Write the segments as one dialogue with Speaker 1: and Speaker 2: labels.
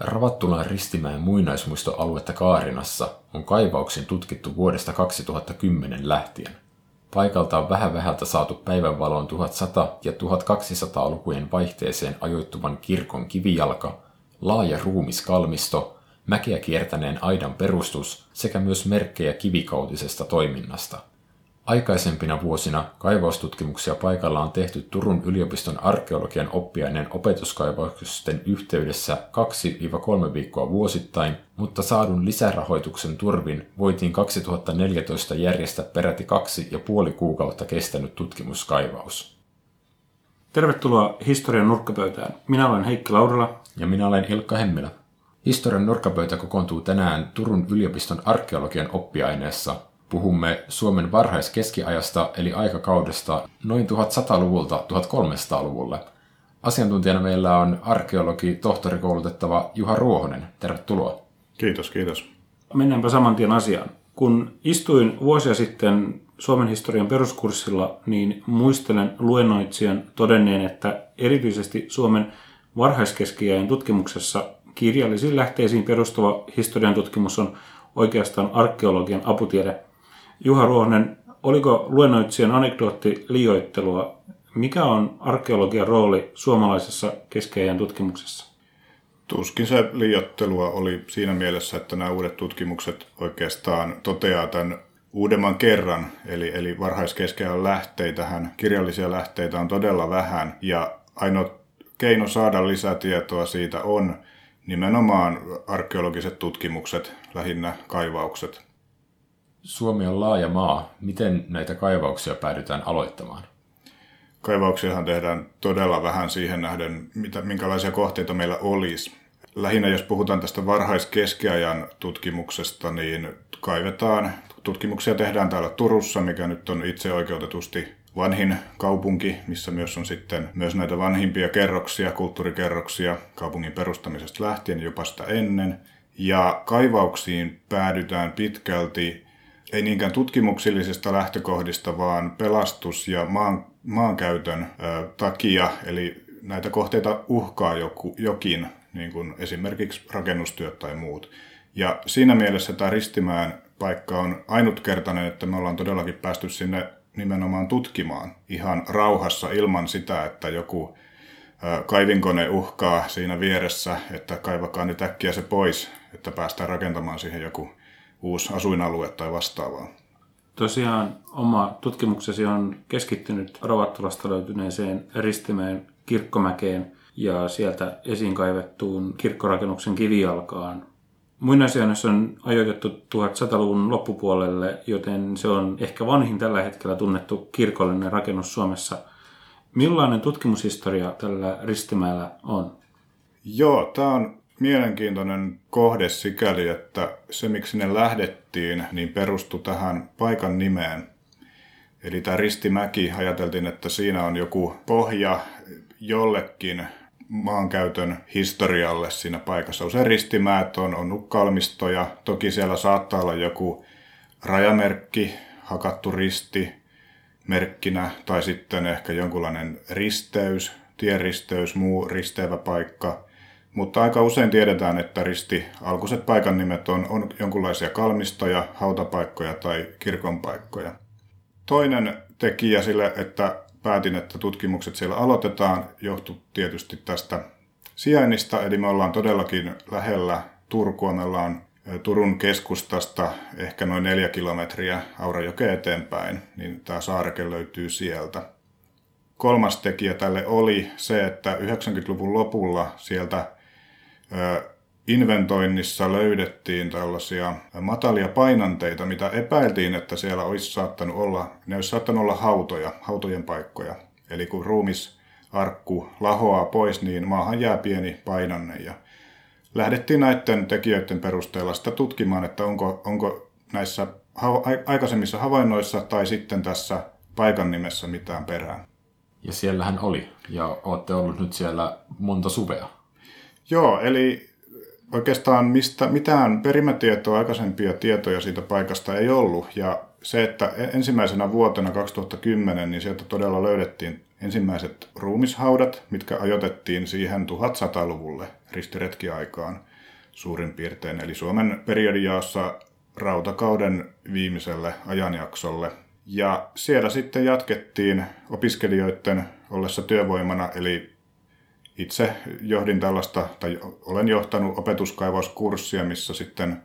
Speaker 1: Ravattulan Ristimäen muinaismuistoaluetta Kaarinassa on kaivauksin tutkittu vuodesta 2010 lähtien. Paikalta on vähän vähältä saatu päivänvaloon 1100- ja 1200-lukujen vaihteeseen ajoittuvan kirkon kivijalka, laaja ruumiskalmisto, mäkeä kiertäneen aidan perustus sekä myös merkkejä kivikautisesta toiminnasta – Aikaisempina vuosina kaivaustutkimuksia paikalla on tehty Turun yliopiston arkeologian oppiaineen opetuskaivausten yhteydessä 2-3 viikkoa vuosittain, mutta saadun lisärahoituksen turvin voitiin 2014 järjestää peräti kaksi ja puoli kuukautta kestänyt tutkimuskaivaus.
Speaker 2: Tervetuloa Historian nurkkapöytään. Minä olen Heikki Laurila.
Speaker 1: Ja minä olen Ilkka Hemmilä. Historian nurkkapöytä kokoontuu tänään Turun yliopiston arkeologian oppiaineessa Puhumme Suomen varhaiskeskiajasta eli aikakaudesta noin 1100-luvulta 1300-luvulle. Asiantuntijana meillä on arkeologi, tohtorikoulutettava Juha Ruohonen. Tervetuloa.
Speaker 3: Kiitos, kiitos.
Speaker 2: Mennäänpä saman tien asiaan. Kun istuin vuosia sitten Suomen historian peruskurssilla, niin muistelen luennoitsijan todenneen, että erityisesti Suomen varhaiskeskiajan tutkimuksessa kirjallisiin lähteisiin perustuva historian tutkimus on oikeastaan arkeologian aputiede – Juha Ruohonen, oliko luennoitsijan anekdootti liioittelua? Mikä on arkeologian rooli suomalaisessa keskeijän tutkimuksessa?
Speaker 3: Tuskin se liiottelua oli siinä mielessä, että nämä uudet tutkimukset oikeastaan toteaa tämän uudemman kerran, eli, eli varhaiskeskeään lähteitähän, kirjallisia lähteitä on todella vähän, ja ainoa keino saada lisätietoa siitä on nimenomaan arkeologiset tutkimukset, lähinnä kaivaukset.
Speaker 1: Suomi on laaja maa. Miten näitä kaivauksia päädytään aloittamaan?
Speaker 3: Kaivauksiahan tehdään todella vähän siihen nähden, mitä, minkälaisia kohteita meillä olisi. Lähinnä jos puhutaan tästä varhaiskeskiajan tutkimuksesta, niin kaivetaan, tutkimuksia tehdään täällä Turussa, mikä nyt on itse oikeutetusti vanhin kaupunki, missä myös on sitten myös näitä vanhimpia kerroksia, kulttuurikerroksia kaupungin perustamisesta lähtien jopa sitä ennen. Ja kaivauksiin päädytään pitkälti ei niinkään tutkimuksellisista lähtökohdista, vaan pelastus- ja maan, maankäytön ö, takia. Eli näitä kohteita uhkaa joku, jokin, niin kuin esimerkiksi rakennustyöt tai muut. Ja siinä mielessä tämä Ristimään paikka on ainutkertainen, että me ollaan todellakin päästy sinne nimenomaan tutkimaan ihan rauhassa ilman sitä, että joku kaivinkone uhkaa siinä vieressä, että kaivakaa nyt äkkiä se pois, että päästään rakentamaan siihen joku uusi asuinalue tai vastaavaa.
Speaker 2: Tosiaan oma tutkimuksesi on keskittynyt Rovattulasta löytyneeseen Ristimeen kirkkomäkeen ja sieltä esiin kaivettuun kirkkorakennuksen kivijalkaan. Muinaisjäännös on ajoitettu 1100-luvun loppupuolelle, joten se on ehkä vanhin tällä hetkellä tunnettu kirkollinen rakennus Suomessa. Millainen tutkimushistoria tällä Ristimäellä on?
Speaker 3: Joo, tämä on mielenkiintoinen kohde sikäli, että se miksi ne lähdettiin, niin perustui tähän paikan nimeen. Eli tämä Ristimäki, ajateltiin, että siinä on joku pohja jollekin maankäytön historialle siinä paikassa. Usein ristimäät on, on kalmistoja, toki siellä saattaa olla joku rajamerkki, hakattu risti merkkinä, tai sitten ehkä jonkunlainen risteys, tieristeys, muu risteävä paikka – mutta aika usein tiedetään, että risti alkuiset paikan nimet on, on jonkinlaisia kalmistoja, hautapaikkoja tai kirkonpaikkoja. Toinen tekijä sille, että päätin, että tutkimukset siellä aloitetaan, johtui tietysti tästä sijainnista, eli me ollaan todellakin lähellä Turkua. Me ollaan Turun keskustasta ehkä noin neljä kilometriä Aurajokeen eteenpäin, niin tämä saareke löytyy sieltä. Kolmas tekijä tälle oli se, että 90-luvun lopulla sieltä inventoinnissa löydettiin tällaisia matalia painanteita, mitä epäiltiin, että siellä olisi saattanut olla, ne olisi saattanut olla hautoja, hautojen paikkoja. Eli kun ruumisarkku lahoaa pois, niin maahan jää pieni painanne. Ja lähdettiin näiden tekijöiden perusteella sitä tutkimaan, että onko, onko näissä aikaisemmissa havainnoissa tai sitten tässä paikan nimessä mitään perää.
Speaker 1: Ja siellähän oli, ja olette ollut nyt siellä monta suvea.
Speaker 3: Joo, eli oikeastaan mistä, mitään perimätietoa, aikaisempia tietoja siitä paikasta ei ollut. Ja se, että e- ensimmäisenä vuotena 2010, niin sieltä todella löydettiin ensimmäiset ruumishaudat, mitkä ajoitettiin siihen 1100-luvulle ristiretkiaikaan. suurin piirtein. Eli Suomen periodijaossa rautakauden viimeiselle ajanjaksolle. Ja siellä sitten jatkettiin opiskelijoiden ollessa työvoimana, eli itse johdin tällaista, tai olen johtanut opetuskaivauskurssia, missä sitten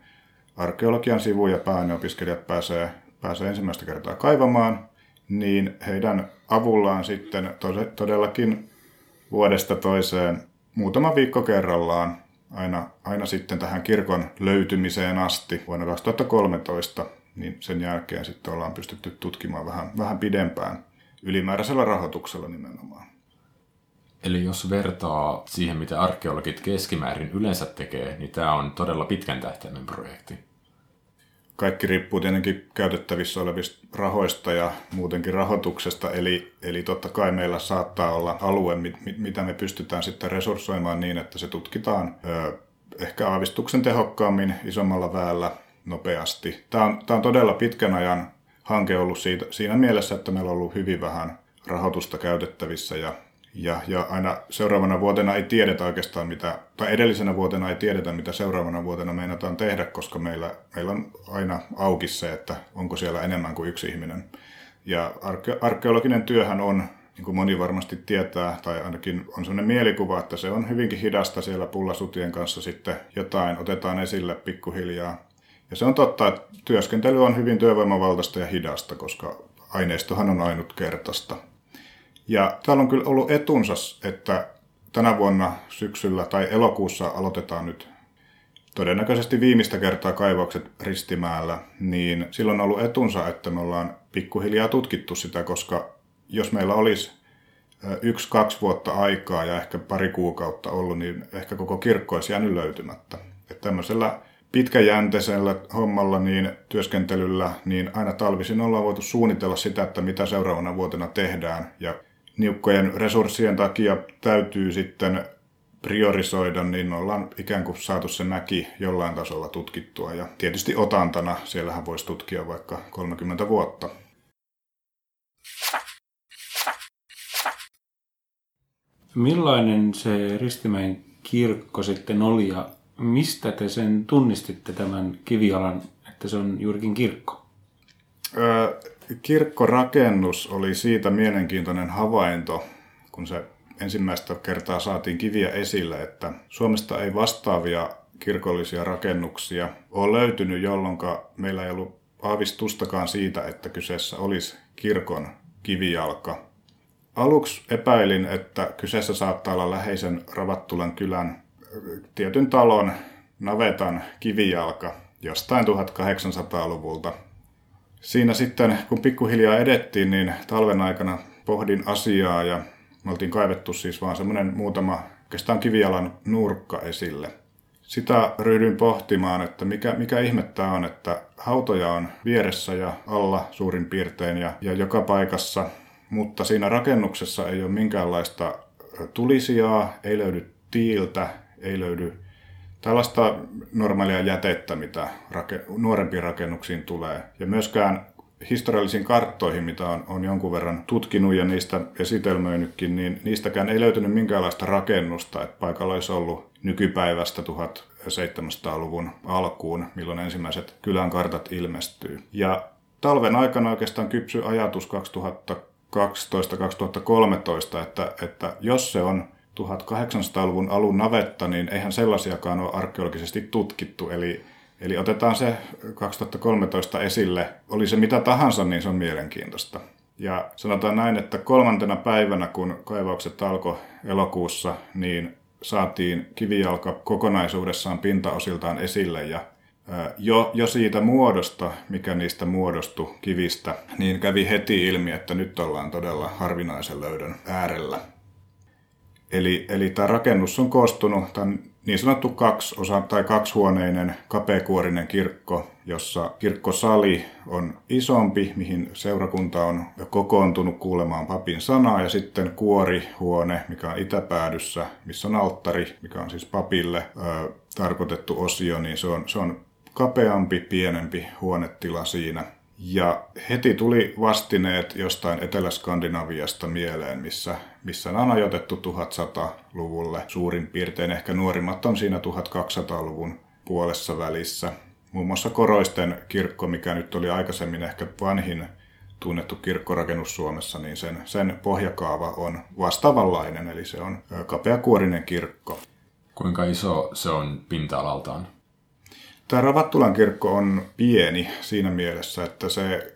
Speaker 3: arkeologian sivuja pääaineopiskelijat pääsee, pääsee ensimmäistä kertaa kaivamaan, niin heidän avullaan sitten todellakin vuodesta toiseen muutama viikko kerrallaan aina, aina sitten tähän kirkon löytymiseen asti vuonna 2013, niin sen jälkeen sitten ollaan pystytty tutkimaan vähän, vähän pidempään ylimääräisellä rahoituksella nimenomaan.
Speaker 1: Eli jos vertaa siihen, mitä arkeologit keskimäärin yleensä tekee, niin tämä on todella pitkän tähtäimen projekti.
Speaker 3: Kaikki riippuu tietenkin käytettävissä olevista rahoista ja muutenkin rahoituksesta, eli, eli totta kai meillä saattaa olla alue, mit, mitä me pystytään sitten resurssoimaan niin, että se tutkitaan ö, ehkä aavistuksen tehokkaammin, isommalla väellä, nopeasti. Tämä on, tämä on todella pitkän ajan hanke ollut siitä, siinä mielessä, että meillä on ollut hyvin vähän rahoitusta käytettävissä ja ja, ja aina seuraavana vuotena ei tiedetä oikeastaan mitä, tai edellisenä vuotena ei tiedetä mitä seuraavana vuotena meinataan tehdä, koska meillä, meillä on aina auki se, että onko siellä enemmän kuin yksi ihminen. Ja arke, arkeologinen työhän on, niin kuin moni varmasti tietää, tai ainakin on sellainen mielikuva, että se on hyvinkin hidasta siellä pullasutien kanssa sitten jotain otetaan esille pikkuhiljaa. Ja se on totta, että työskentely on hyvin työvoimavaltaista ja hidasta, koska aineistohan on ainutkertaista. Ja täällä on kyllä ollut etunsa, että tänä vuonna syksyllä tai elokuussa aloitetaan nyt todennäköisesti viimeistä kertaa kaivaukset Ristimäällä, niin silloin on ollut etunsa, että me ollaan pikkuhiljaa tutkittu sitä, koska jos meillä olisi yksi, kaksi vuotta aikaa ja ehkä pari kuukautta ollut, niin ehkä koko kirkko olisi jäänyt löytymättä. Että tämmöisellä pitkäjänteisellä hommalla, niin työskentelyllä, niin aina talvisin ollaan voitu suunnitella sitä, että mitä seuraavana vuotena tehdään. Ja niukkojen resurssien takia täytyy sitten priorisoida, niin ollaan ikään kuin saatu se mäki jollain tasolla tutkittua. Ja tietysti otantana, siellähän voisi tutkia vaikka 30 vuotta.
Speaker 2: Millainen se Ristimäen kirkko sitten oli ja mistä te sen tunnistitte tämän kivialan, että se on juurikin kirkko?
Speaker 3: Öö, kirkkorakennus oli siitä mielenkiintoinen havainto, kun se ensimmäistä kertaa saatiin kiviä esille, että Suomesta ei vastaavia kirkollisia rakennuksia ole löytynyt, jolloin meillä ei ollut aavistustakaan siitä, että kyseessä olisi kirkon kivijalka. Aluksi epäilin, että kyseessä saattaa olla läheisen Ravattulan kylän tietyn talon navetan kivijalka jostain 1800-luvulta siinä sitten, kun pikkuhiljaa edettiin, niin talven aikana pohdin asiaa ja me oltiin kaivettu siis vaan semmoinen muutama oikeastaan kivialan nurkka esille. Sitä ryhdyin pohtimaan, että mikä, mikä ihme tämä on, että hautoja on vieressä ja alla suurin piirtein ja, ja joka paikassa, mutta siinä rakennuksessa ei ole minkäänlaista tulisijaa, ei löydy tiiltä, ei löydy tällaista normaalia jätettä, mitä rake, nuorempiin rakennuksiin tulee. Ja myöskään historiallisiin karttoihin, mitä on, on jonkun verran tutkinut ja niistä esitelmöinytkin, niin niistäkään ei löytynyt minkäänlaista rakennusta, että paikalla olisi ollut nykypäivästä 1700-luvun alkuun, milloin ensimmäiset kylän kartat ilmestyy. Ja talven aikana oikeastaan kypsy ajatus 2012-2013, että, että jos se on 1800-luvun alun navetta, niin eihän sellaisiakaan ole arkeologisesti tutkittu. Eli, eli otetaan se 2013 esille. Oli se mitä tahansa, niin se on mielenkiintoista. Ja sanotaan näin, että kolmantena päivänä, kun kaivaukset alkoi elokuussa, niin saatiin kivijalka kokonaisuudessaan pintaosiltaan esille ja jo, jo siitä muodosta, mikä niistä muodostui kivistä, niin kävi heti ilmi, että nyt ollaan todella harvinaisen löydön äärellä. Eli, eli tämä rakennus on koostunut, tämän niin sanottu kaksi osa tai kaksihuoneinen kapeakuorinen kirkko, jossa kirkkosali on isompi, mihin seurakunta on kokoontunut kuulemaan papin sanaa, ja sitten kuorihuone, mikä on itäpäädyssä, missä on alttari, mikä on siis papille ö, tarkoitettu osio, niin se on, se on kapeampi, pienempi huonetila siinä. Ja heti tuli vastineet jostain Etelä-Skandinaviasta mieleen, missä, missä on ajoitettu 1100-luvulle suurin piirtein. Ehkä nuorimmat on siinä 1200-luvun puolessa välissä. Muun muassa Koroisten kirkko, mikä nyt oli aikaisemmin ehkä vanhin tunnettu kirkkorakennus Suomessa, niin sen, sen pohjakaava on vastaavanlainen, eli se on kapeakuorinen kirkko.
Speaker 1: Kuinka iso se on pinta-alaltaan?
Speaker 3: Tämä Ravattulan kirkko on pieni siinä mielessä, että se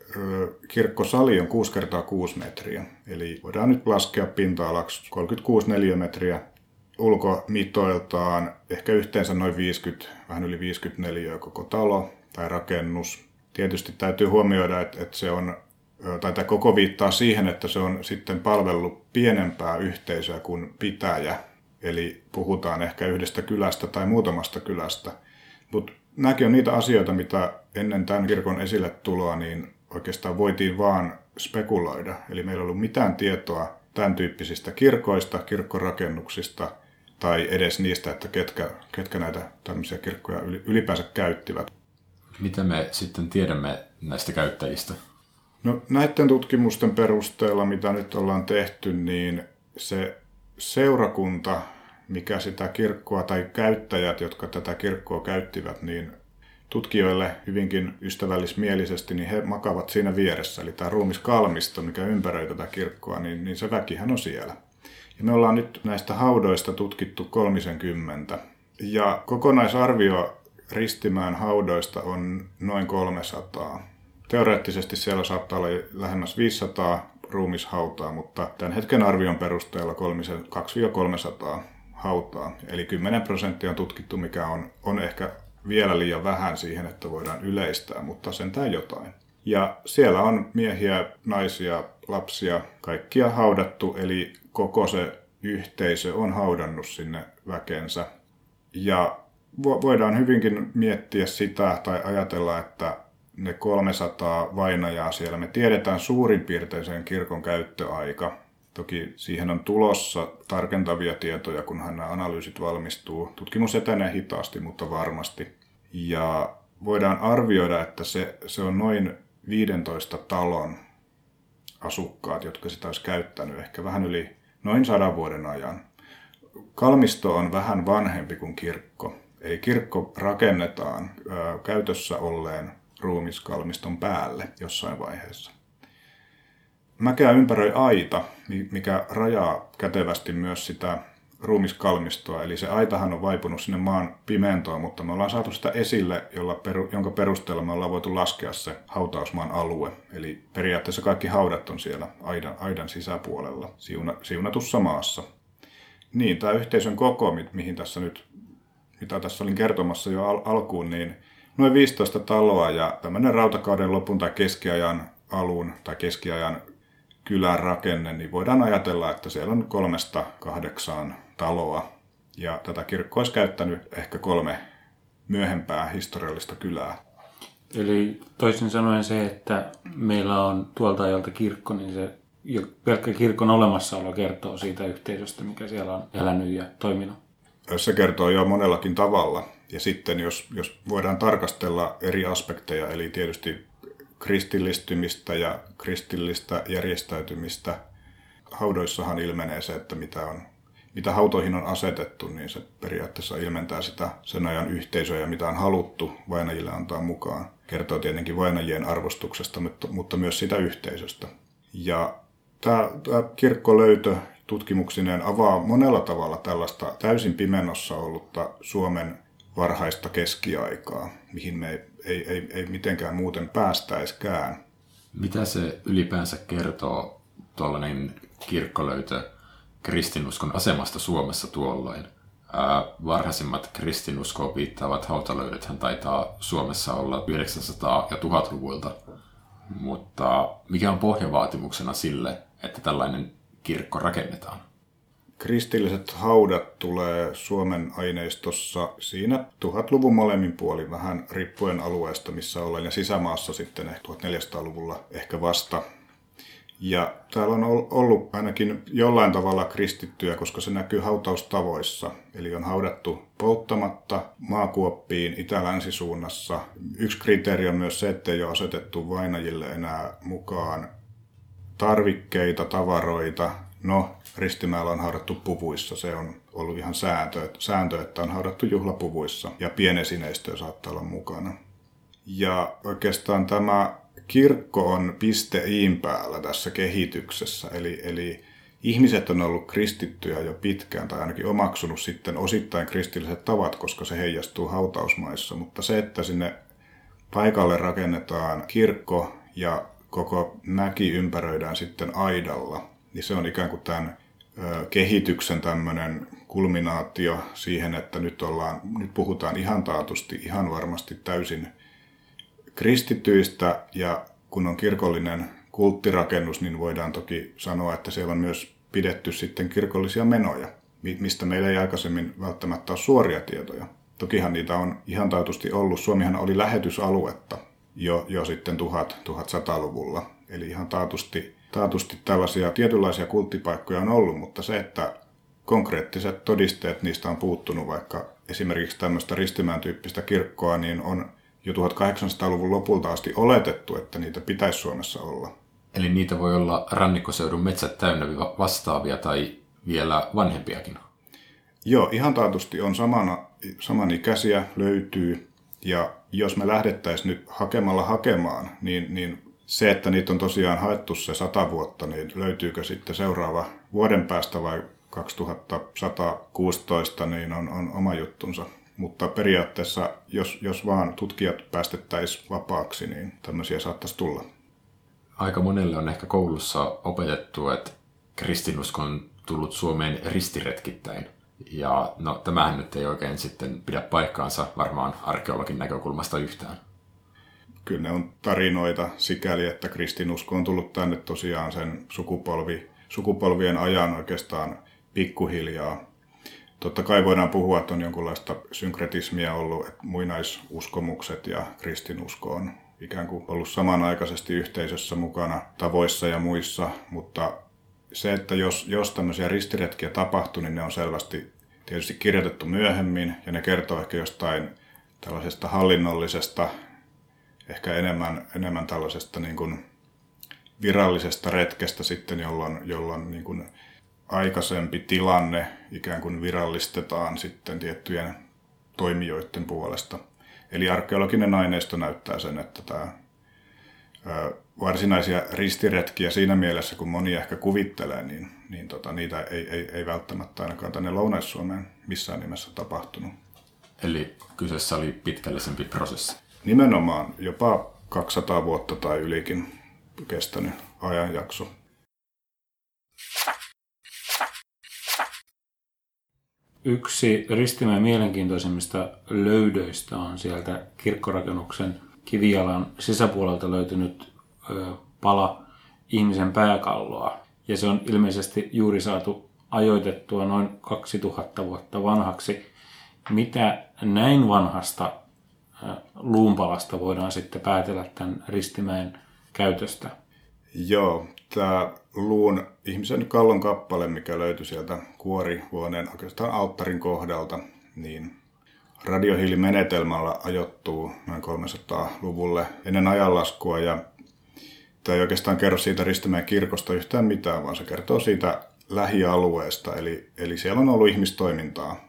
Speaker 3: kirkkosali on 6 kertaa 6 metriä. Eli voidaan nyt laskea pinta-alaksi 36 neliömetriä ulkomitoiltaan, ehkä yhteensä noin 50, vähän yli 54 koko talo tai rakennus. Tietysti täytyy huomioida, että, se on tai tämä koko viittaa siihen, että se on sitten palvellut pienempää yhteisöä kuin pitäjä. Eli puhutaan ehkä yhdestä kylästä tai muutamasta kylästä. Mutta nämäkin on niitä asioita, mitä ennen tämän kirkon esille tuloa, niin oikeastaan voitiin vaan spekuloida. Eli meillä ei ollut mitään tietoa tämän tyyppisistä kirkoista, kirkkorakennuksista tai edes niistä, että ketkä, ketkä näitä tämmöisiä kirkkoja ylipäänsä käyttivät.
Speaker 1: Mitä me sitten tiedämme näistä käyttäjistä?
Speaker 3: No näiden tutkimusten perusteella, mitä nyt ollaan tehty, niin se seurakunta, mikä sitä kirkkoa tai käyttäjät, jotka tätä kirkkoa käyttivät, niin tutkijoille hyvinkin ystävällismielisesti, niin he makavat siinä vieressä. Eli tämä ruumiskalmisto, mikä ympäröi tätä kirkkoa, niin, niin se väkihän on siellä. Ja me ollaan nyt näistä haudoista tutkittu 30. Ja kokonaisarvio Ristimään haudoista on noin 300. Teoreettisesti siellä saattaa olla lähemmäs 500 ruumishautaa, mutta tämän hetken arvion perusteella 2-300 hautaa. Eli 10 prosenttia on tutkittu, mikä on, on ehkä vielä liian vähän siihen, että voidaan yleistää, mutta sentään jotain. Ja siellä on miehiä, naisia, lapsia, kaikkia haudattu, eli koko se yhteisö on haudannut sinne väkensä. Ja voidaan hyvinkin miettiä sitä tai ajatella, että ne 300 vainajaa siellä. Me tiedetään suurin piirtein sen kirkon käyttöaika. Toki siihen on tulossa tarkentavia tietoja, kunhan nämä analyysit valmistuu. Tutkimus etenee hitaasti, mutta varmasti. Ja voidaan arvioida, että se, se on noin 15 talon asukkaat, jotka sitä olisi käyttänyt ehkä vähän yli noin sadan vuoden ajan. Kalmisto on vähän vanhempi kuin kirkko. Eli kirkko rakennetaan ö, käytössä olleen ruumiskalmiston päälle jossain vaiheessa. Mäkeä ympäröi aita, mikä rajaa kätevästi myös sitä ruumiskalmistoa, eli se aitahan on vaipunut sinne maan pimentoon, mutta me ollaan saatu sitä esille, jolla peru, jonka perusteella me ollaan voitu laskea se hautausmaan alue. Eli periaatteessa kaikki haudat on siellä aidan, aidan sisäpuolella, siuna, siunatussa maassa. Niin, tämä yhteisön koko, mihin tässä nyt, mitä tässä olin kertomassa jo al- alkuun, niin noin 15 taloa ja tämmöinen rautakauden lopun tai keskiajan alun tai keskiajan kylän rakenne, niin voidaan ajatella, että siellä on kolmesta kahdeksaan taloa. Ja tätä kirkkoa olisi käyttänyt ehkä kolme myöhempää historiallista kylää.
Speaker 2: Eli toisin sanoen se, että meillä on tuolta ajalta kirkko, niin se jo pelkkä kirkon olemassaolo kertoo siitä yhteisöstä, mikä siellä on elänyt ja toiminut.
Speaker 3: Se kertoo jo monellakin tavalla. Ja sitten jos, jos voidaan tarkastella eri aspekteja, eli tietysti kristillistymistä ja kristillistä järjestäytymistä, haudoissahan ilmenee se, että mitä, on, mitä hautoihin on asetettu, niin se periaatteessa ilmentää sitä sen ajan yhteisöä ja mitä on haluttu vainajille antaa mukaan. Kertoo tietenkin vainajien arvostuksesta, mutta, myös sitä yhteisöstä. Ja tämä, tämä kirkkolöytö tutkimuksineen avaa monella tavalla tällaista täysin pimennossa ollutta Suomen varhaista keskiaikaa, mihin me ei, ei, ei, ei mitenkään muuten päästäiskään.
Speaker 1: Mitä se ylipäänsä kertoo tuollainen kirkkolöytö kristinuskon asemasta Suomessa tuolloin? Ää, varhaisimmat kristinuskoon viittaavat hautalöydöthän taitaa Suomessa olla 900- ja 1000-luvuilta. Mutta mikä on pohjavaatimuksena sille, että tällainen kirkko rakennetaan?
Speaker 3: Kristilliset haudat tulee Suomen aineistossa siinä 1000-luvun molemmin puolin, vähän riippuen alueesta, missä ollaan, ja sisämaassa sitten 1400-luvulla ehkä vasta. Ja täällä on ollut ainakin jollain tavalla kristittyä, koska se näkyy hautaustavoissa. Eli on haudattu polttamatta maakuoppiin itä-länsisuunnassa. Yksi kriteeri on myös se, että ei ole asetettu vainajille enää mukaan tarvikkeita, tavaroita, No, Ristimäellä on haudattu puvuissa, se on ollut ihan sääntö, sääntö että on haudattu juhlapuvuissa ja pienesineistöä saattaa olla mukana. Ja oikeastaan tämä kirkko on piste iin päällä tässä kehityksessä, eli, eli ihmiset on ollut kristittyjä jo pitkään tai ainakin omaksunut sitten osittain kristilliset tavat, koska se heijastuu hautausmaissa, mutta se, että sinne paikalle rakennetaan kirkko ja koko mäki ympäröidään sitten aidalla, niin se on ikään kuin tämän kehityksen tämmöinen kulminaatio siihen, että nyt, ollaan, nyt puhutaan ihan taatusti, ihan varmasti täysin kristityistä ja kun on kirkollinen kulttirakennus, niin voidaan toki sanoa, että siellä on myös pidetty sitten kirkollisia menoja, mistä meillä ei aikaisemmin välttämättä ole suoria tietoja. Tokihan niitä on ihan taatusti ollut. Suomihan oli lähetysaluetta jo, jo sitten 1000-1100-luvulla. Eli ihan taatusti, taatusti tällaisia tietynlaisia kulttipaikkoja on ollut, mutta se, että konkreettiset todisteet niistä on puuttunut, vaikka esimerkiksi tämmöistä ristimään tyyppistä kirkkoa, niin on jo 1800-luvun lopulta asti oletettu, että niitä pitäisi Suomessa olla.
Speaker 1: Eli niitä voi olla rannikkoseudun metsät täynnä vastaavia tai vielä vanhempiakin?
Speaker 3: Joo, ihan taatusti on samana, samanikäisiä, löytyy. Ja jos me lähdettäisiin nyt hakemalla hakemaan, niin, niin se, että niitä on tosiaan haettu se sata vuotta, niin löytyykö sitten seuraava vuoden päästä vai 2116, niin on, on oma juttunsa. Mutta periaatteessa, jos, jos vaan tutkijat päästettäisiin vapaaksi, niin tämmöisiä saattaisi tulla.
Speaker 1: Aika monelle on ehkä koulussa opetettu, että kristinusko on tullut Suomeen ristiretkittäin. Ja no, tämähän nyt ei oikein sitten pidä paikkaansa varmaan arkeologin näkökulmasta yhtään.
Speaker 3: Kyllä ne on tarinoita sikäli, että kristinusko on tullut tänne tosiaan sen sukupolvi, sukupolvien ajan oikeastaan pikkuhiljaa. Totta kai voidaan puhua, että on jonkunlaista synkretismia ollut, että muinaisuskomukset ja kristinusko on ikään kuin ollut samanaikaisesti yhteisössä mukana tavoissa ja muissa, mutta se, että jos, jos tämmöisiä ristiretkiä tapahtuu, niin ne on selvästi tietysti kirjoitettu myöhemmin ja ne kertoo ehkä jostain tällaisesta hallinnollisesta, ehkä enemmän, enemmän tällaisesta niin kuin virallisesta retkestä sitten, jolloin, jolloin niin kuin aikaisempi tilanne ikään kuin virallistetaan sitten tiettyjen toimijoiden puolesta. Eli arkeologinen aineisto näyttää sen, että tämä varsinaisia ristiretkiä siinä mielessä, kun moni ehkä kuvittelee, niin, niin tota, niitä ei, ei, ei välttämättä ainakaan tänne Lounais-Suomeen missään nimessä tapahtunut.
Speaker 1: Eli kyseessä oli pitkällisempi prosessi?
Speaker 3: Nimenomaan, jopa 200 vuotta tai ylikin kestänyt ajanjakso.
Speaker 2: Yksi Ristimäen mielenkiintoisimmista löydöistä on sieltä kirkkorakennuksen kivijalan sisäpuolelta löytynyt pala ihmisen pääkalloa. Ja se on ilmeisesti juuri saatu ajoitettua noin 2000 vuotta vanhaksi. Mitä näin vanhasta luunpalasta voidaan sitten päätellä tämän Ristimäen käytöstä?
Speaker 3: Joo, tämä luun ihmisen kallon kappale, mikä löytyi sieltä kuorihuoneen oikeastaan alttarin kohdalta, niin radiohiilimenetelmällä ajoittuu noin 300-luvulle ennen ajanlaskua ja tämä ei oikeastaan kerro siitä Ristimäen kirkosta yhtään mitään, vaan se kertoo siitä lähialueesta, eli, eli siellä on ollut ihmistoimintaa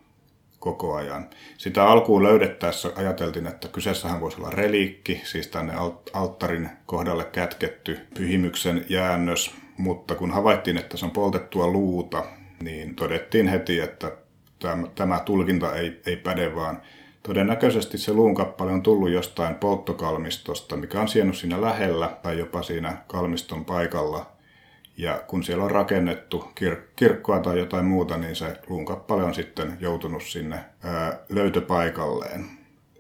Speaker 3: koko ajan. Sitä alkuun löydettäessä ajateltiin, että kyseessähän voisi olla reliikki, siis tänne alttarin kohdalle kätketty pyhimyksen jäännös, mutta kun havaittiin, että se on poltettua luuta, niin todettiin heti, että tämä, tulkinta ei, ei päde, vaan todennäköisesti se luunkappale on tullut jostain polttokalmistosta, mikä on siennyt siinä lähellä tai jopa siinä kalmiston paikalla – ja kun siellä on rakennettu kir- kirkkoa tai jotain muuta, niin se luunkappale on sitten joutunut sinne ää, löytöpaikalleen.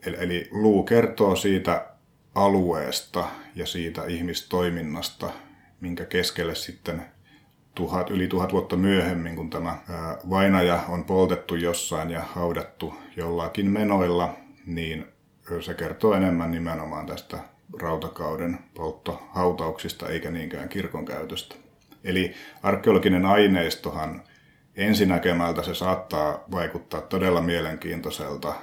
Speaker 3: Eli, eli luu kertoo siitä alueesta ja siitä ihmistoiminnasta, minkä keskelle sitten tuhat, yli tuhat vuotta myöhemmin, kun tämä ää, vainaja on poltettu jossain ja haudattu jollakin menoilla, niin se kertoo enemmän nimenomaan tästä rautakauden polttohautauksista eikä niinkään kirkon käytöstä. Eli arkeologinen aineistohan ensinäkemältä se saattaa vaikuttaa todella mielenkiintoiselta.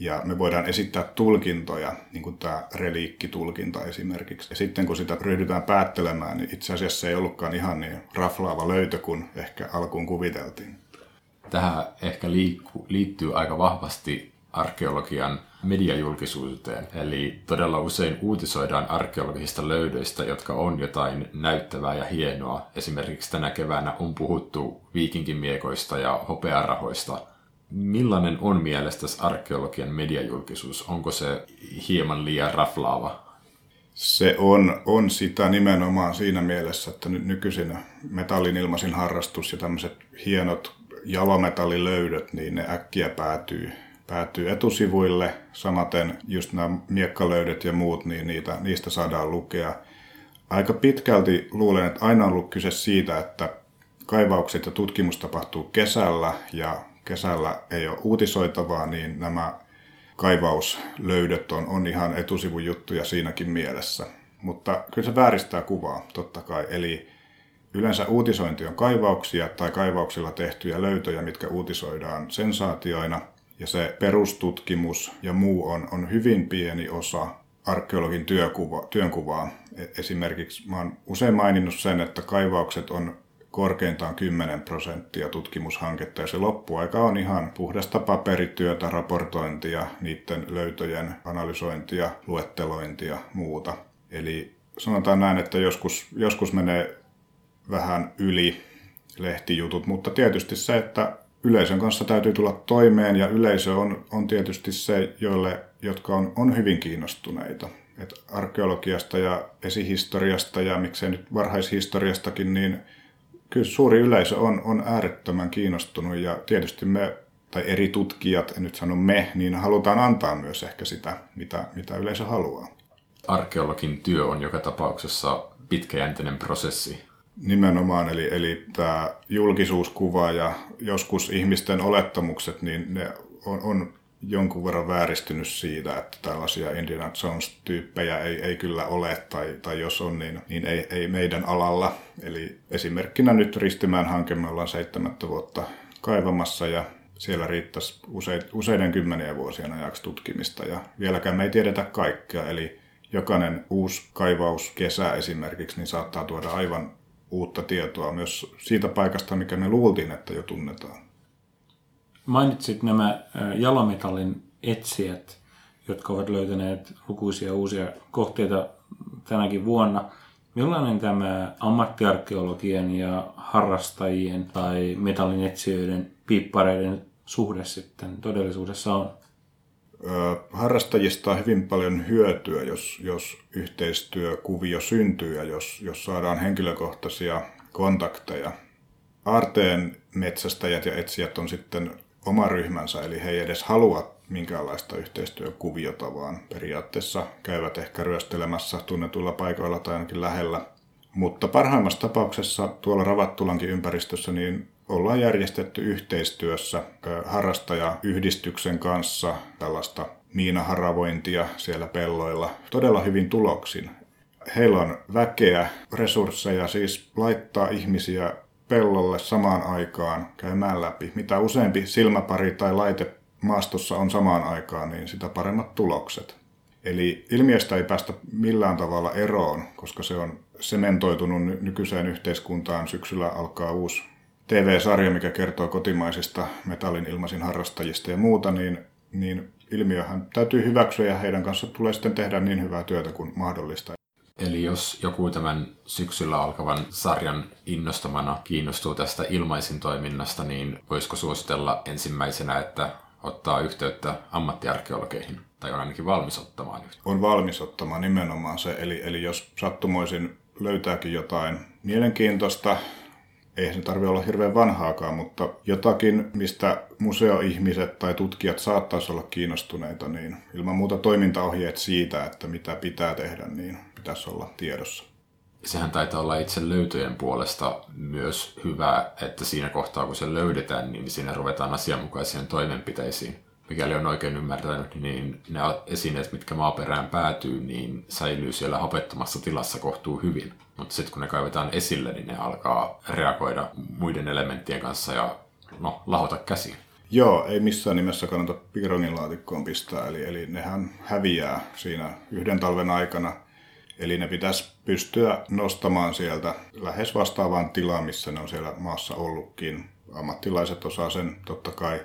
Speaker 3: Ja me voidaan esittää tulkintoja, niin kuin tämä reliikkitulkinta esimerkiksi. Ja sitten kun sitä ryhdytään päättelemään, niin itse asiassa se ei ollutkaan ihan niin raflaava löytö kuin ehkä alkuun kuviteltiin.
Speaker 1: Tähän ehkä liittyy aika vahvasti arkeologian mediajulkisuuteen. Eli todella usein uutisoidaan arkeologisista löydöistä, jotka on jotain näyttävää ja hienoa. Esimerkiksi tänä keväänä on puhuttu viikinkimiekoista ja hopearahoista. Millainen on mielestäsi arkeologian mediajulkisuus? Onko se hieman liian raflaava?
Speaker 3: Se on, on sitä nimenomaan siinä mielessä, että nyt nykyisin metallin ilmaisin harrastus ja tämmöiset hienot jalometallilöydöt, niin ne äkkiä päätyy päätyy etusivuille. Samaten just nämä miekkalöydöt ja muut, niin niitä, niistä saadaan lukea. Aika pitkälti luulen, että aina on ollut kyse siitä, että kaivaukset ja tutkimus tapahtuu kesällä ja kesällä ei ole uutisoitavaa, niin nämä kaivauslöydöt on, on ihan etusivun juttuja siinäkin mielessä. Mutta kyllä se vääristää kuvaa, totta kai. Eli yleensä uutisointi on kaivauksia tai kaivauksilla tehtyjä löytöjä, mitkä uutisoidaan sensaatioina – ja se perustutkimus ja muu on, on hyvin pieni osa arkeologin työkuva, työnkuvaa. E, esimerkiksi mä oon usein maininnut sen, että kaivaukset on korkeintaan 10 prosenttia tutkimushanketta ja se loppuaika on ihan puhdasta paperityötä, raportointia, niiden löytöjen analysointia, luettelointia, muuta. Eli sanotaan näin, että joskus, joskus menee vähän yli lehtijutut, mutta tietysti se, että yleisön kanssa täytyy tulla toimeen ja yleisö on, on tietysti se, joille, jotka on, on hyvin kiinnostuneita. Et arkeologiasta ja esihistoriasta ja miksei nyt varhaishistoriastakin, niin kyllä suuri yleisö on, on äärettömän kiinnostunut ja tietysti me, tai eri tutkijat, en nyt sano me, niin halutaan antaa myös ehkä sitä, mitä, mitä yleisö haluaa.
Speaker 1: Arkeologin työ on joka tapauksessa pitkäjänteinen prosessi.
Speaker 3: Nimenomaan, eli, eli tämä julkisuuskuva ja joskus ihmisten olettamukset, niin ne on, on jonkun verran vääristynyt siitä, että tällaisia Indiana Jones-tyyppejä ei, ei kyllä ole, tai, tai jos on, niin, niin ei, ei meidän alalla. Eli esimerkkinä nyt Ristimään hanke, me ollaan seitsemättä vuotta kaivamassa ja siellä riittäisi useiden kymmenien vuosien ajaksi tutkimista ja vieläkään me ei tiedetä kaikkea, eli jokainen uusi kaivauskesä esimerkiksi niin saattaa tuoda aivan uutta tietoa myös siitä paikasta, mikä me luultiin, että jo tunnetaan.
Speaker 2: Mainitsit nämä jalometallin etsijät, jotka ovat löytäneet lukuisia uusia kohteita tänäkin vuonna. Millainen tämä ammattiarkeologian ja harrastajien tai metallin etsijöiden piippareiden suhde sitten todellisuudessa on?
Speaker 3: Harrastajista on hyvin paljon hyötyä, jos, jos yhteistyökuvio syntyy ja jos, jos saadaan henkilökohtaisia kontakteja. Aarteen metsästäjät ja etsijät on sitten oma ryhmänsä, eli he ei edes halua minkäänlaista yhteistyökuviota, vaan periaatteessa käyvät ehkä ryöstelemässä tunnetuilla paikoilla tai ainakin lähellä. Mutta parhaimmassa tapauksessa tuolla Ravattulankin ympäristössä niin ollaan järjestetty yhteistyössä harrastajayhdistyksen kanssa tällaista miinaharavointia siellä pelloilla todella hyvin tuloksin. Heillä on väkeä, resursseja, siis laittaa ihmisiä pellolle samaan aikaan käymään läpi. Mitä useampi silmäpari tai laite maastossa on samaan aikaan, niin sitä paremmat tulokset. Eli ilmiöstä ei päästä millään tavalla eroon, koska se on sementoitunut nykyiseen yhteiskuntaan. Syksyllä alkaa uusi TV-sarja, mikä kertoo kotimaisista metallin ilmaisin harrastajista ja muuta, niin, niin ilmiöhän täytyy hyväksyä ja heidän kanssa tulee sitten tehdä niin hyvää työtä kuin mahdollista.
Speaker 1: Eli jos joku tämän syksyllä alkavan sarjan innostamana kiinnostuu tästä ilmaisin toiminnasta, niin voisiko suositella ensimmäisenä, että ottaa yhteyttä ammattiarkeologeihin, tai on ainakin valmis ottamaan yhteyttä?
Speaker 3: On valmis ottamaan nimenomaan se, eli, eli jos sattumoisin löytääkin jotain mielenkiintoista, ei se tarvitse olla hirveän vanhaakaan, mutta jotakin, mistä museoihmiset tai tutkijat saattaisi olla kiinnostuneita, niin ilman muuta toimintaohjeet siitä, että mitä pitää tehdä, niin pitäisi olla tiedossa.
Speaker 1: Sehän taitaa olla itse löytöjen puolesta myös hyvä, että siinä kohtaa kun se löydetään, niin siinä ruvetaan asianmukaisiin toimenpiteisiin. Mikäli on oikein ymmärtänyt, niin ne esineet, mitkä maaperään päätyy, niin säilyy siellä hapettomassa tilassa kohtuu hyvin. Mutta sitten kun ne kaivetaan esille, niin ne alkaa reagoida muiden elementtien kanssa ja no, lahota käsiin.
Speaker 3: Joo, ei missään nimessä kannata piirongin laatikkoon pistää, eli, eli nehän häviää siinä yhden talven aikana. Eli ne pitäisi pystyä nostamaan sieltä lähes vastaavaan tilaan, missä ne on siellä maassa ollutkin. Ammattilaiset osaa sen totta kai.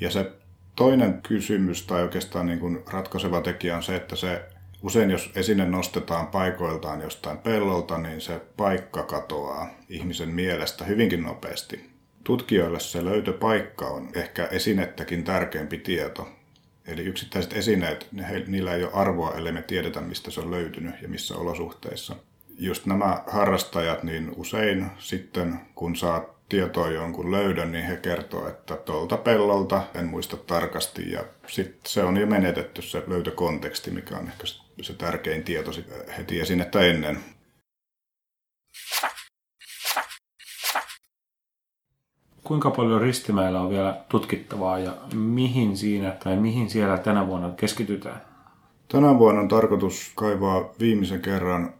Speaker 3: Ja se toinen kysymys tai oikeastaan niin kuin ratkaiseva tekijä on se, että se usein jos esine nostetaan paikoiltaan jostain pellolta, niin se paikka katoaa ihmisen mielestä hyvinkin nopeasti. Tutkijoille se löytöpaikka on ehkä esinettäkin tärkeämpi tieto. Eli yksittäiset esineet, ne, niillä ei ole arvoa, ellei me tiedetä, mistä se on löytynyt ja missä olosuhteissa. Just nämä harrastajat, niin usein sitten, kun saa tietoa jonkun löydön, niin he kertoo, että tuolta pellolta, en muista tarkasti, ja sitten se on jo menetetty se löytökonteksti, mikä on ehkä se tärkein tieto heti esinettä ennen.
Speaker 2: Kuinka paljon Ristimäellä on vielä tutkittavaa ja mihin siinä tai mihin siellä tänä vuonna keskitytään?
Speaker 3: Tänä vuonna on tarkoitus kaivaa viimeisen kerran,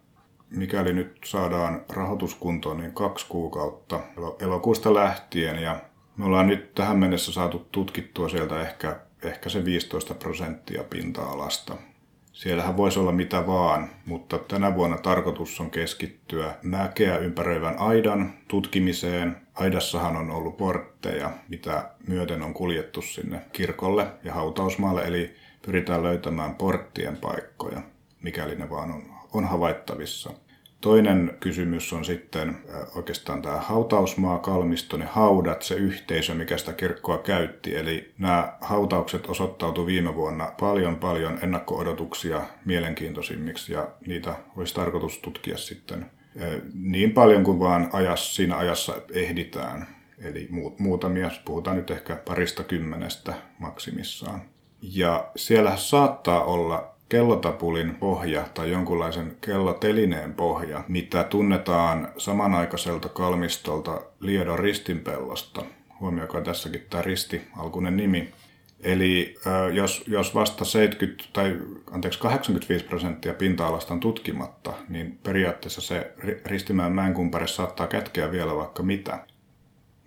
Speaker 3: mikäli nyt saadaan rahoituskuntoon, niin kaksi kuukautta elokuusta lähtien. Ja me ollaan nyt tähän mennessä saatu tutkittua sieltä ehkä, ehkä se 15 prosenttia pinta-alasta. Siellähän voisi olla mitä vaan, mutta tänä vuonna tarkoitus on keskittyä mäkeä ympäröivän aidan tutkimiseen. Aidassahan on ollut portteja, mitä myöten on kuljettu sinne kirkolle ja hautausmaalle, eli pyritään löytämään porttien paikkoja, mikäli ne vaan on, on havaittavissa. Toinen kysymys on sitten oikeastaan tämä hautausmaa, kalmisto, ne haudat, se yhteisö, mikä sitä kirkkoa käytti. Eli nämä hautaukset osoittautui viime vuonna paljon paljon ennakko-odotuksia mielenkiintoisimmiksi ja niitä olisi tarkoitus tutkia sitten niin paljon kuin vaan ajassa, siinä ajassa ehditään. Eli muutamia, puhutaan nyt ehkä parista kymmenestä maksimissaan. Ja siellä saattaa olla kellotapulin pohja tai jonkunlaisen kellotelineen pohja, mitä tunnetaan samanaikaiselta kalmistolta Liedon ristinpellosta. Huomioikaa tässäkin tämä risti, alkuinen nimi. Eli jos, jos vasta 70 tai anteeksi 85 prosenttia pinta-alasta on tutkimatta, niin periaatteessa se Ristimäen mäenkumpare saattaa kätkeä vielä vaikka mitä.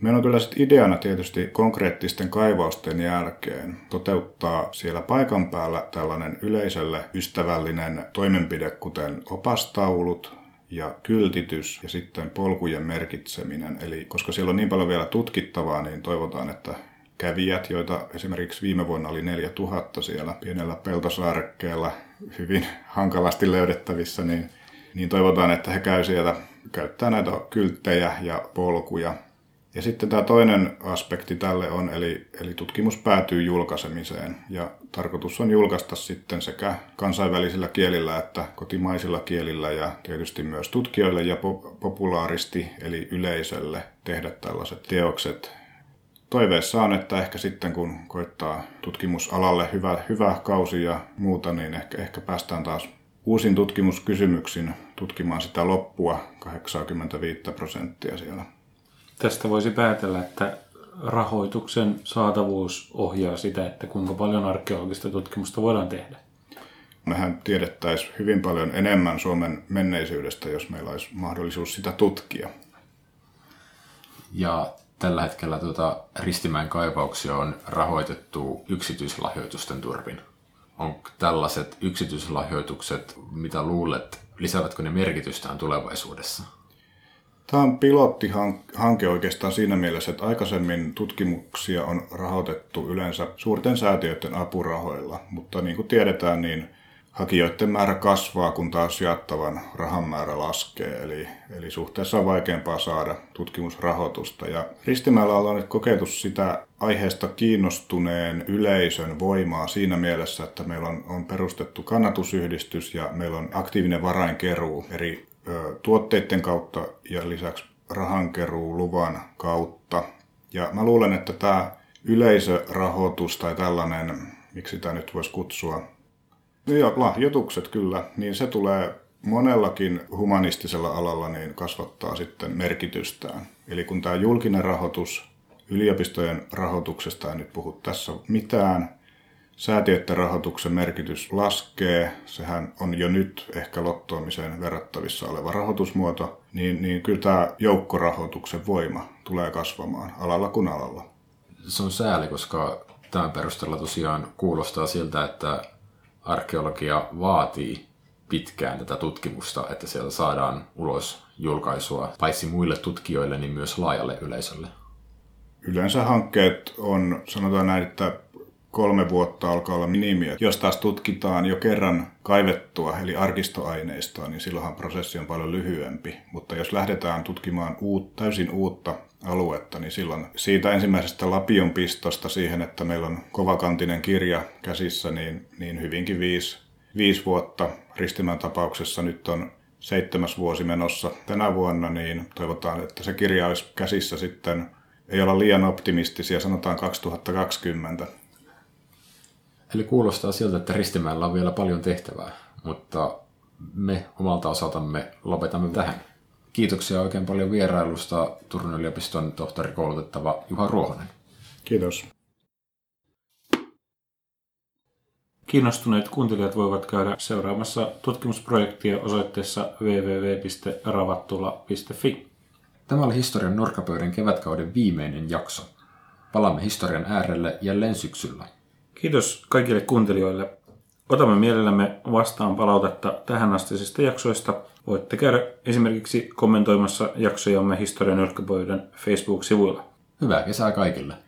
Speaker 3: Meillä on kyllä sitten ideana tietysti konkreettisten kaivausten jälkeen toteuttaa siellä paikan päällä tällainen yleisölle ystävällinen toimenpide, kuten opastaulut, ja kyltitys ja sitten polkujen merkitseminen. Eli koska siellä on niin paljon vielä tutkittavaa, niin toivotaan, että kävijät, joita esimerkiksi viime vuonna oli 4000 siellä pienellä peltosaarekkeella hyvin hankalasti löydettävissä, niin, niin toivotaan, että he käy siellä käyttää näitä kylttejä ja polkuja ja sitten tämä toinen aspekti tälle on, eli, eli tutkimus päätyy julkaisemiseen. Ja tarkoitus on julkaista sitten sekä kansainvälisillä kielillä että kotimaisilla kielillä ja tietysti myös tutkijoille ja populaaristi, eli yleisölle tehdä tällaiset teokset. Toiveessa on, että ehkä sitten kun koittaa tutkimusalalle hyvä, hyvä kausi ja muuta, niin ehkä, ehkä päästään taas uusin tutkimuskysymyksin tutkimaan sitä loppua 85 prosenttia siellä.
Speaker 2: Tästä voisi päätellä, että rahoituksen saatavuus ohjaa sitä, että kuinka paljon arkeologista tutkimusta voidaan tehdä.
Speaker 3: Mehän tiedettäisiin hyvin paljon enemmän Suomen menneisyydestä, jos meillä olisi mahdollisuus sitä tutkia.
Speaker 1: Ja tällä hetkellä tuota Ristimäen kaivauksia on rahoitettu yksityislahjoitusten turvin. Onko tällaiset yksityislahjoitukset, mitä luulet, lisäävätkö ne merkitystään tulevaisuudessa?
Speaker 3: Tämä on pilottihanke oikeastaan siinä mielessä, että aikaisemmin tutkimuksia on rahoitettu yleensä suurten säätiöiden apurahoilla, mutta niin kuin tiedetään, niin hakijoiden määrä kasvaa, kun taas jaettavan rahan määrä laskee, eli, eli suhteessa on vaikeampaa saada tutkimusrahoitusta. Ja Ristimäellä ollaan nyt kokeiltu sitä aiheesta kiinnostuneen yleisön voimaa siinä mielessä, että meillä on, on perustettu kannatusyhdistys ja meillä on aktiivinen varainkeruu eri tuotteiden kautta ja lisäksi rahankeruu luvan kautta. Ja mä luulen, että tämä yleisörahoitus tai tällainen, miksi tämä nyt voisi kutsua, ja lahjoitukset kyllä, niin se tulee monellakin humanistisella alalla niin kasvattaa sitten merkitystään. Eli kun tämä julkinen rahoitus, yliopistojen rahoituksesta en nyt puhu tässä mitään, säätiöiden rahoituksen merkitys laskee, sehän on jo nyt ehkä lottoamiseen verrattavissa oleva rahoitusmuoto, niin, niin kyllä tämä joukkorahoituksen voima tulee kasvamaan alalla kuin alalla.
Speaker 1: Se on sääli, koska tämän perusteella tosiaan kuulostaa siltä, että arkeologia vaatii pitkään tätä tutkimusta, että sieltä saadaan ulos julkaisua paitsi muille tutkijoille, niin myös laajalle yleisölle.
Speaker 3: Yleensä hankkeet on, sanotaan näin, että kolme vuotta alkaa olla minimiä. Jos taas tutkitaan jo kerran kaivettua, eli arkistoaineistoa, niin silloinhan prosessi on paljon lyhyempi. Mutta jos lähdetään tutkimaan uut, täysin uutta aluetta, niin silloin siitä ensimmäisestä lapion pistosta siihen, että meillä on kovakantinen kirja käsissä, niin, niin hyvinkin viisi, viisi vuotta. Ristimän tapauksessa nyt on seitsemäs vuosi menossa tänä vuonna, niin toivotaan, että se kirja olisi käsissä sitten, ei olla liian optimistisia, sanotaan 2020.
Speaker 1: Eli kuulostaa siltä, että Ristimäellä on vielä paljon tehtävää, mutta me omalta osaltamme lopetamme tähän. Kiitoksia oikein paljon vierailusta Turun yliopiston tohtorikoulutettava Juha Ruohonen.
Speaker 3: Kiitos.
Speaker 2: Kiinnostuneet kuuntelijat voivat käydä seuraamassa tutkimusprojektia osoitteessa www.ravattula.fi.
Speaker 1: Tämä oli Historian nurkkapöydän kevätkauden viimeinen jakso. Palaamme historian äärelle jälleen syksyllä.
Speaker 2: Kiitos kaikille kuuntelijoille. Otamme mielellämme vastaan palautetta tähän astisista jaksoista. Voitte käydä esimerkiksi kommentoimassa jaksojamme Historian nurkkapöydän Facebook-sivuilla.
Speaker 1: Hyvää kesää kaikille!